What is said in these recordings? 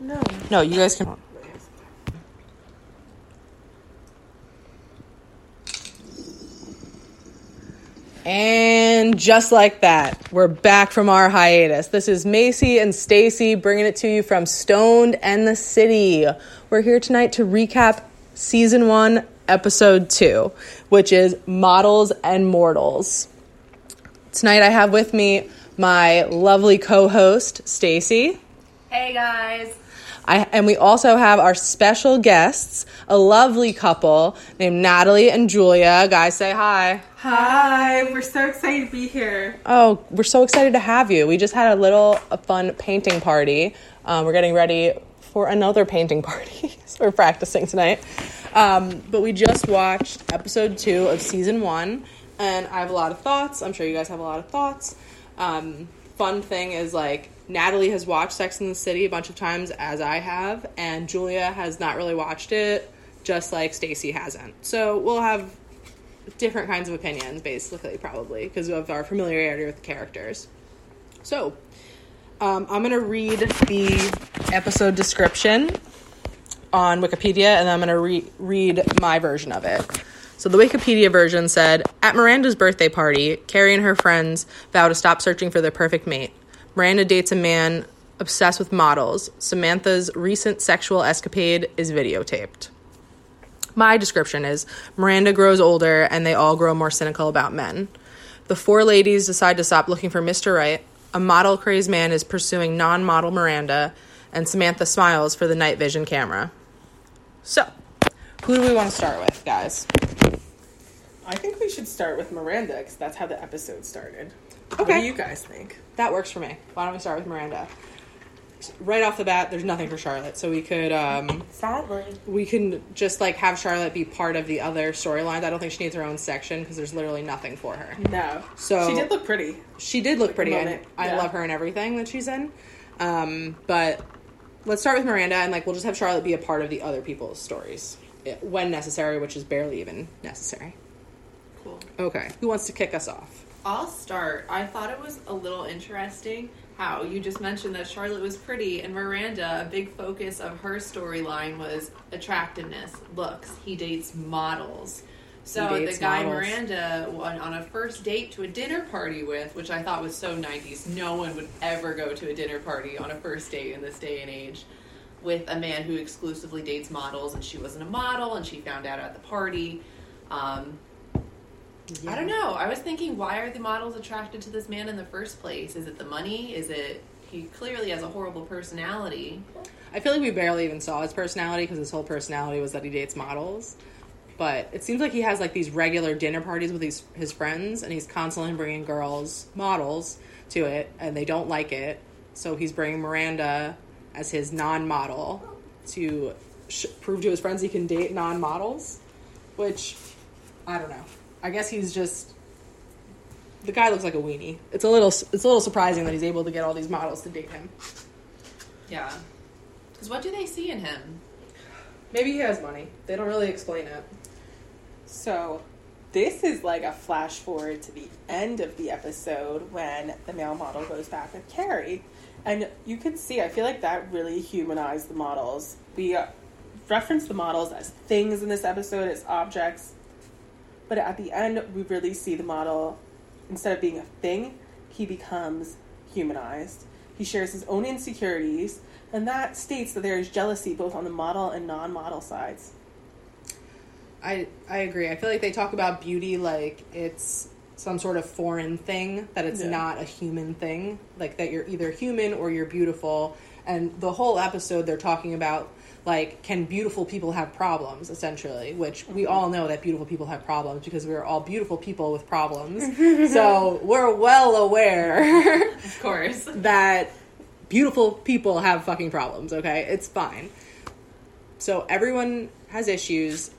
No. No, you guys can. And just like that, we're back from our hiatus. This is Macy and Stacy bringing it to you from Stoned and the City. We're here tonight to recap season 1, episode 2, which is Models and Mortals. Tonight I have with me my lovely co-host Stacy. Hey guys. I, and we also have our special guests, a lovely couple named Natalie and Julia. Guys, say hi. Hi, we're so excited to be here. Oh, we're so excited to have you. We just had a little a fun painting party. Um, we're getting ready for another painting party. so we're practicing tonight. Um, but we just watched episode two of season one, and I have a lot of thoughts. I'm sure you guys have a lot of thoughts. Um, fun thing is like Natalie has watched Sex in the City a bunch of times as I have, and Julia has not really watched it, just like Stacy hasn't. So we'll have different kinds of opinions, basically, probably because of our familiarity with the characters. So um, I'm gonna read the episode description on Wikipedia, and I'm gonna re- read my version of it. So the Wikipedia version said At Miranda's birthday party, Carrie and her friends vow to stop searching for their perfect mate. Miranda dates a man obsessed with models. Samantha's recent sexual escapade is videotaped. My description is Miranda grows older and they all grow more cynical about men. The four ladies decide to stop looking for Mr. Right. A model crazed man is pursuing non model Miranda, and Samantha smiles for the night vision camera. So, who do we want to start with, guys? I think we should start with Miranda because that's how the episode started. Okay. What do you guys think? That works for me. Why don't we start with Miranda? Right off the bat, there's nothing for Charlotte, so we could um, Sadly. we can just like have Charlotte be part of the other storylines. I don't think she needs her own section because there's literally nothing for her. No. So- she did look pretty. She did look pretty, and I yeah. love her in everything that she's in. Um, but let's start with Miranda, and like we'll just have Charlotte be a part of the other people's stories eh, when necessary, which is barely even necessary. Cool. Okay, who wants to kick us off? I'll start. I thought it was a little interesting how you just mentioned that Charlotte was pretty and Miranda, a big focus of her storyline was attractiveness, looks. He dates models. So He the guy models. Miranda went on a first date to a dinner party with, which I thought was so 90s. No one would ever go to a dinner party on a first date in this day and age with a man who exclusively dates models, and she wasn't a model, and she found out at the party. Um, I don't know. I was thinking, why are the models attracted to this man in the first place? Is it the money? Is it he clearly has a horrible personality? I feel like we barely even saw his personality because his whole personality was that he dates models. But it seems like he has like these regular dinner parties with his his friends, and he's constantly bringing girls models to it, and they don't like it. So he's bringing Miranda as his non-model to sh- prove to his friends he can date non-models, which I don't know. I guess he's just the guy looks like a weenie. It's a little it's a little surprising that he's able to get all these models to date him. Yeah. Because what do they see in him? Maybe he has money. They don't really explain it. So, this is like a flash forward to the end of the episode when the male model goes back with Carrie. And you can see, I feel like that really humanized the models. We uh, reference the models as things in this episode, as objects. But at the end, we really see the model, instead of being a thing, he becomes humanized. He shares his own insecurities, and that states that there is jealousy both on the model and non model sides. I I agree. I feel like they talk about beauty like it's some sort of foreign thing that it's Yeah. not a human thing. Like that you're either human or you're beautiful. And the whole episode they're talking about like can beautiful people have problems essentially, which we mm-hmm. all know that beautiful people have problems because we're all beautiful people with problems. so, we're well aware Of course. that beautiful people have fucking problems, okay? It's fine. So everyone has issues.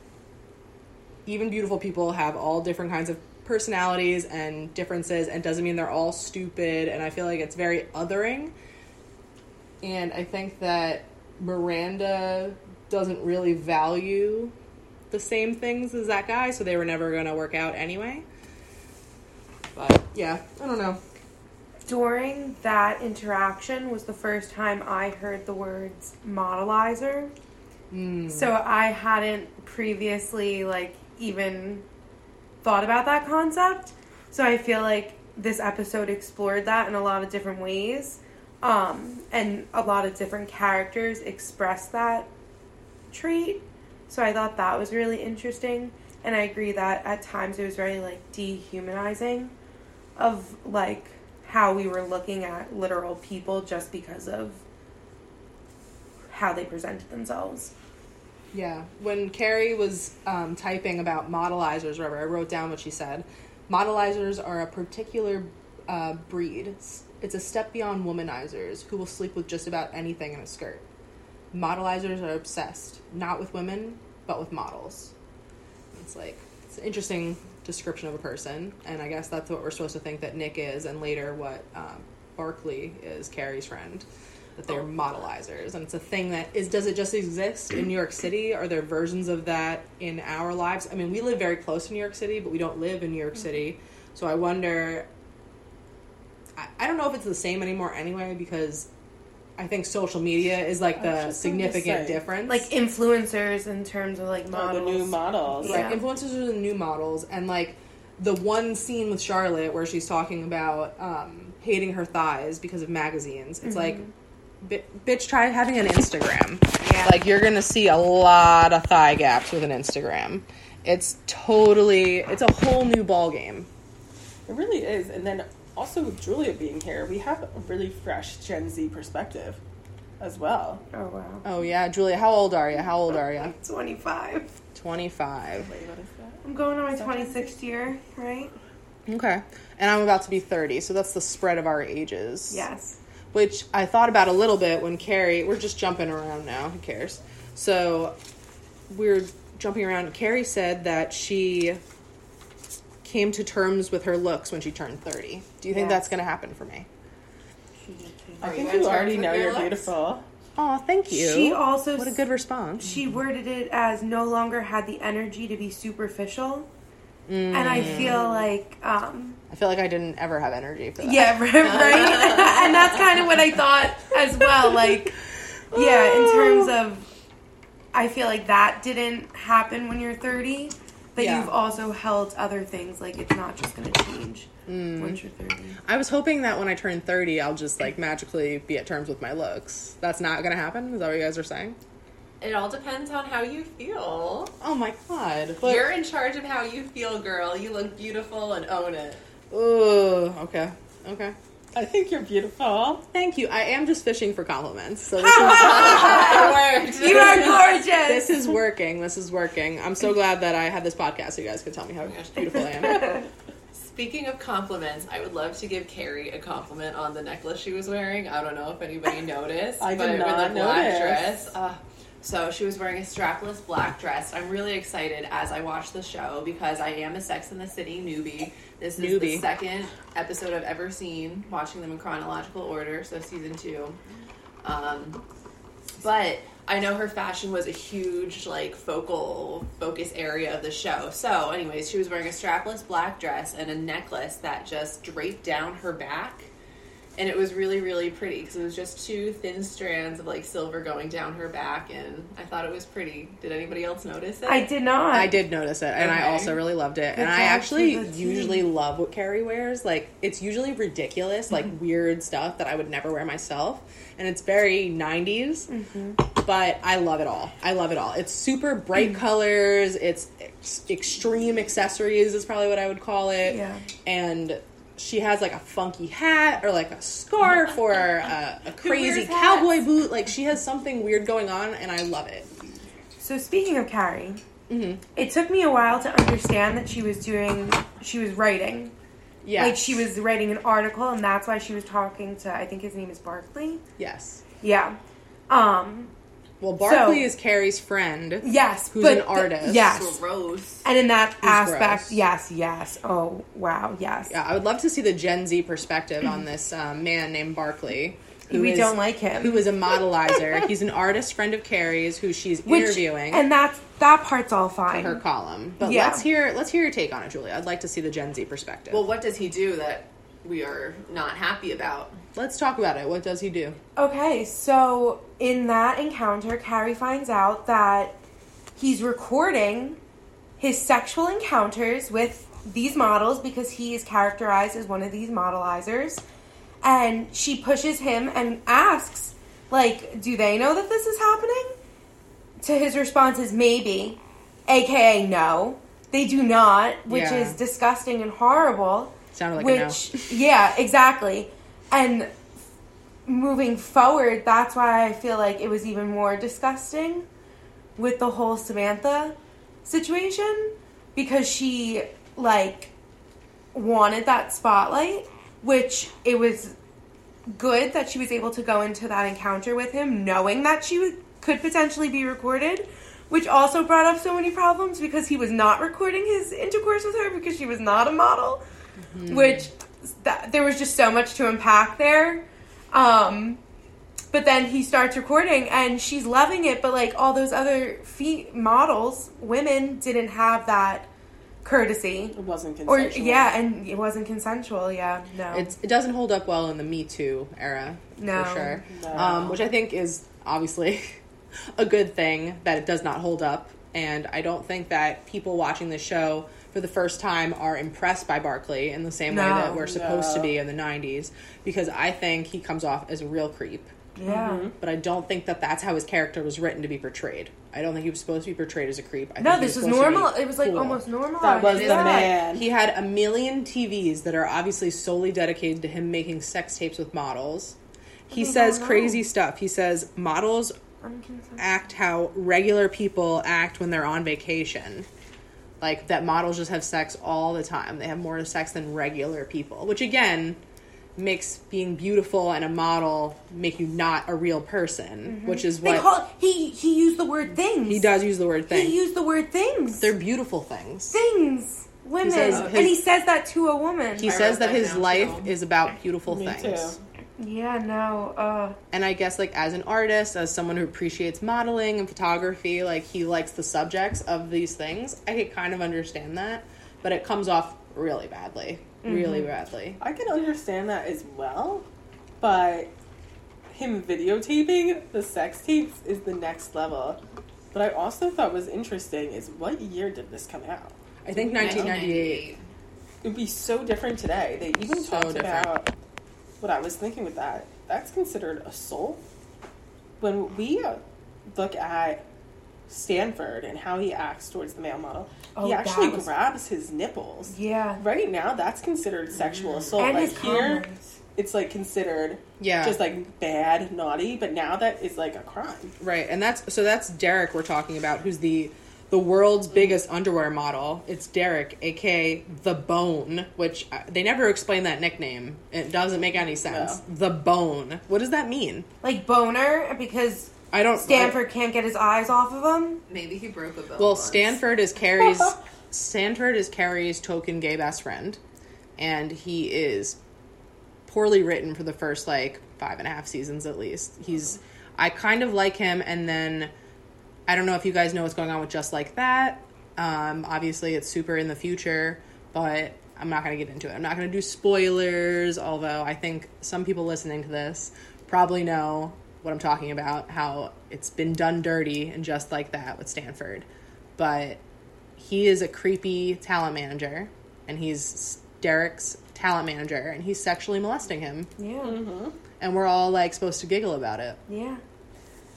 Even beautiful people have all different kinds of personalities and differences and doesn't mean they're all stupid and I feel like it's very othering. And I think that Miranda doesn't really value the same things as that guy, so they were never going to work out anyway. But yeah, I don't know. during that interaction was the first time I heard the words modelizer. Hmm. So I hadn't previously like even thought about that concept. So I feel like this episode explored that in a lot of different ways. Um, and a lot of different characters express that trait. So I thought that was really interesting. And I agree that at times it was very like dehumanizing of like how we were looking at literal people just because of how they presented themselves. Yeah, when Carrie was um, typing about modelizers, whatever, I wrote down what she said. Modelizers are a particular uh, breed. It's- It's a step beyond womanizers who will sleep with just about anything in a skirt. Modelizers are obsessed, not with women, but with models. It's like, it's an interesting description of a person, and I guess that's what we're supposed to think that Nick is, and later what um, Barkley is, Carrie's friend. That they're modelizers, and it's a thing that is. Does it just exist in New York City? Are there versions of that in our lives? I mean, we live very close to New York City, but we don't live in New York City. So I wonder. I, I don't know if it's the same anymore anyway, because I think social media is like the just going to significant difference. Like influencers in terms of like Oh, models. the new models. Yeah. Right, influencers are the new models, and like the one scene with Charlotte where she's talking about um, hating her thighs because of magazines. It's like, bi- bitch, try having an Instagram. Yeah. Like you're gonna see a lot of thigh gaps with an Instagram. It's totally, it's a whole new ball game. It really is. And then also with Julia being here, we have a really fresh Gen Z perspective as well. Oh wow. Oh yeah, Julia, how old are you? How old are you? 25. Twenty five. Wait, what is that? I'm going on my 26th year, right? Okay, and I'm about to be thirty, so that's the spread of our ages. Yes. Which I thought about a little bit when Carrie. We're just jumping around now. Who cares? So we're jumping around. Carrie said that she came to terms with her looks when she turned thirty. Do you think Yes. that's going to happen for me? I Are think you you already know your you're looks? beautiful. Oh, thank you. She also what a good response. she worded it as no longer had the energy to be superficial. And I feel like um I feel like I didn't ever have energy for that. yeah, right, right? and that's kind of what I thought as well like yeah, in terms of I feel like that didn't happen when you're 30, but Yeah. you've also held other things like it's not just going to change once you're 30. I was hoping that when I turn thirty, I'll just like magically be at terms with my looks. That's not going to happen. Is that what you guys are saying? It all depends on how you feel. Oh my god! But, You're in charge of how you feel, girl. You look beautiful and own it. Ugh, okay, okay. I think you're beautiful. Thank you. I am just fishing for compliments. So this is. You are gorgeous. this is working. This is working. I'm so glad that I had this podcast so you guys could tell me how beautiful I am. Speaking of compliments, I would love to give Carrie a compliment on the necklace she was wearing. I don't know if anybody noticed, I did but not with a black notice. dress. Uh, so she was wearing a strapless black dress. I'm really excited as I watch the show because I am a Sex in the City newbie. This is the second episode I've ever seen, watching them in chronological order. So season two. Um, but I know her fashion was a huge like focal focus area of the show. So, anyways, she was wearing a strapless black dress and a necklace that just draped down her back. And it was really, really pretty because it was just two thin strands of like silver going down her back, and I thought it was pretty. Did anybody else notice it? I did not. I did notice it, and I also really loved it. and I actually for the team. usually love what Carrie wears. Like it's usually ridiculous, like mm-hmm. weird stuff that I would never wear myself, and it's very '90s. Mm-hmm. But I love it all. I love it all. It's super bright mm. colors. It's ex- extreme accessories is probably what I would call it. Yeah. And she has like a funky hat or like a scarf or a, a crazy cowboy hats? boot. Like she has something weird going on, and I love it. So speaking of Carrie, Mm-hmm. it took me a while to understand that she was doing, she was writing. Yeah, Like she was writing an article, and that's why she was talking to. I think his name is Barkley. Yes. Yeah. Um. Well, Barkley So- is Carrie's friend. Yes. Who's but an th- artist. yes. gross. And in that aspect, gross. yes, yes. Oh wow, yes. Yeah, I would love to see the Gen Z perspective on this um, man named Barkley. who We is- don't like him. Who is a modelizer. He's an artist friend of Carrie's who she's Which- interviewing and that's that part's all fine. her column. But Yeah. let's hear let's hear your take on it, Julia. I'd like to see the Gen Z perspective. Well, what does he do that we are not happy about. Let's talk about it. What does he do? Okay, so in that encounter, Carrie finds out that he's recording his sexual encounters with these models because he is characterized as one of these modelizers. And she pushes him and asks, like, do they know that this is happening? To his response is maybe, aka no. They do not, which Yeah. is disgusting and horrible. Sounded like which, yeah, exactly. And moving forward, that's why I feel like it was even more disgusting with the whole Samantha situation because she like wanted that spotlight, which it was good that she was able to go into that encounter with him knowing that she could potentially be recorded, which also brought up so many problems because he was not recording his intercourse with her because she was not a model, which that, there was just so much to unpack there. Um, but then he starts recording and she's loving it, but like all those other feet models, women didn't have that courtesy. It wasn't Or yeah, and it wasn't consensual. Yeah, no, It's it doesn't hold up well in the Me Too era, No. for sure. No. Um, which I think is obviously a good thing that it does not hold up. And I don't think that people watching the show for the first time are impressed by Barkley in the same way that we're supposed to be in the '90s, because I think he comes off as a real creep. yeah. Mm-hmm. But I don't think that that's how his character was written to be portrayed. I don't think he was supposed to be portrayed as a creep. I No, think this was supposed to be normal. It was like cool. almost normal. that was the man. He had a million TVs that are obviously solely dedicated to him making sex tapes with models. He We says crazy stuff. He says models act how regular people act when they're on vacation. Like that models just have sex all the time. They have more sex than regular people, which again makes being beautiful and a model make you not a real person, which is Mm-hmm. They what call he he used the word things. he does use the word things. He used the word things. They're beautiful things. things. Women. says and he says that to a woman. He I says that that his life too. is about beautiful Me things. too. Yeah, no. Uh And I guess like as an artist, as someone who appreciates modeling and photography, like he likes the subjects of these things. I could kind of understand that, but it comes off really badly. Really badly. I can understand that as well, but him videotaping the sex tapes is the next level. What I also thought was interesting is what year did this come out? I think 1998. It would be so different today. They even So talked different. about what I was thinking with that. That's considered assault. When we uh, look at Stanford and how he acts towards the male model, Oh, he actually was- grabs his nipples. yeah. Right now, that's considered sexual assault. And like his here, comments. it's like considered Yeah. just like bad, naughty, but now that is like a crime. Right. And that's so that's Derek we're talking about who's the the world's biggest underwear model. It's Derek, aka the Bone, which uh, they never explain that nickname. It doesn't make any sense. The Bone. What does that mean? Like boner because I don't Stanford can't get his eyes off of him. Maybe he broke a bone. Well, once. Stanford is Carrie's Stanford is Carrie's token gay best friend, and he is poorly written for the first like five and a half seasons at least. He's I kind of like him, and then I don't know if you guys know what's going on with Just Like That. Um, obviously, it's super in the future, but I'm not going to get into it. I'm not going to do spoilers, although I think some people listening to this probably know what I'm talking about, how it's been done dirty and just like that with Stanford. But he is a creepy talent manager, and he's Derek's talent manager, and he's sexually molesting him. Yeah. And we're all like supposed to giggle about it. Yeah.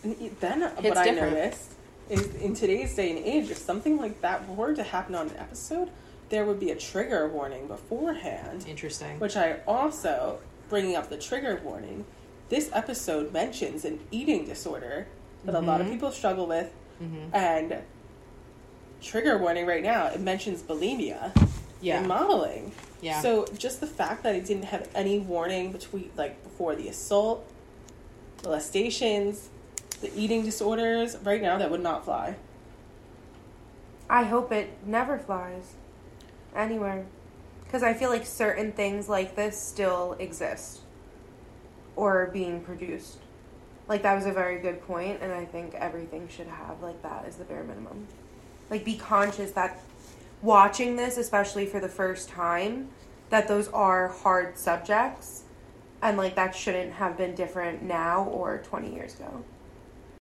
And then It's what I noticed is in today's day and age, if something like that were to happen on an episode, there would be a trigger warning beforehand. Interesting. Which I also, bringing up the trigger warning, this episode mentions an eating disorder that a lot Mm-hmm. of people struggle with, and trigger warning right now, it mentions bulimia Yeah. in modeling. Yeah. So just the fact that it didn't have any warning between, like, before the assault, molestations, the eating disorders, right now that would not fly. I hope it never flies anywhere. Because I feel like certain things like this still exist or are being produced. Like, that was a very good point, and I think everything should have, like, that as the bare minimum. Like, be conscious that watching this, especially for the first time, that those are hard subjects and like that shouldn't have been different now or 20 years ago.